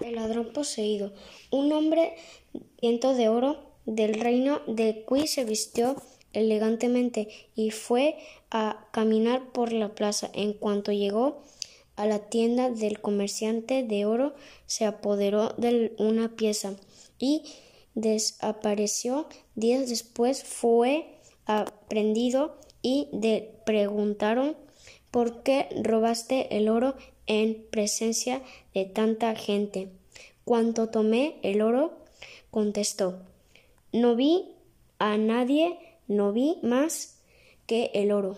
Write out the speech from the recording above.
El ladrón poseído. Un hombre viento de oro del reino de Cui se vistió elegantemente y fue a caminar por la plaza. En cuanto llegó a la tienda del comerciante de oro, se apoderó de una pieza y desapareció. Días después fue aprendido y le preguntaron ¿por qué robaste el oro en presencia de tanta gente? Cuando tomé el oro, contestó, no vi a nadie, no vi más que el oro.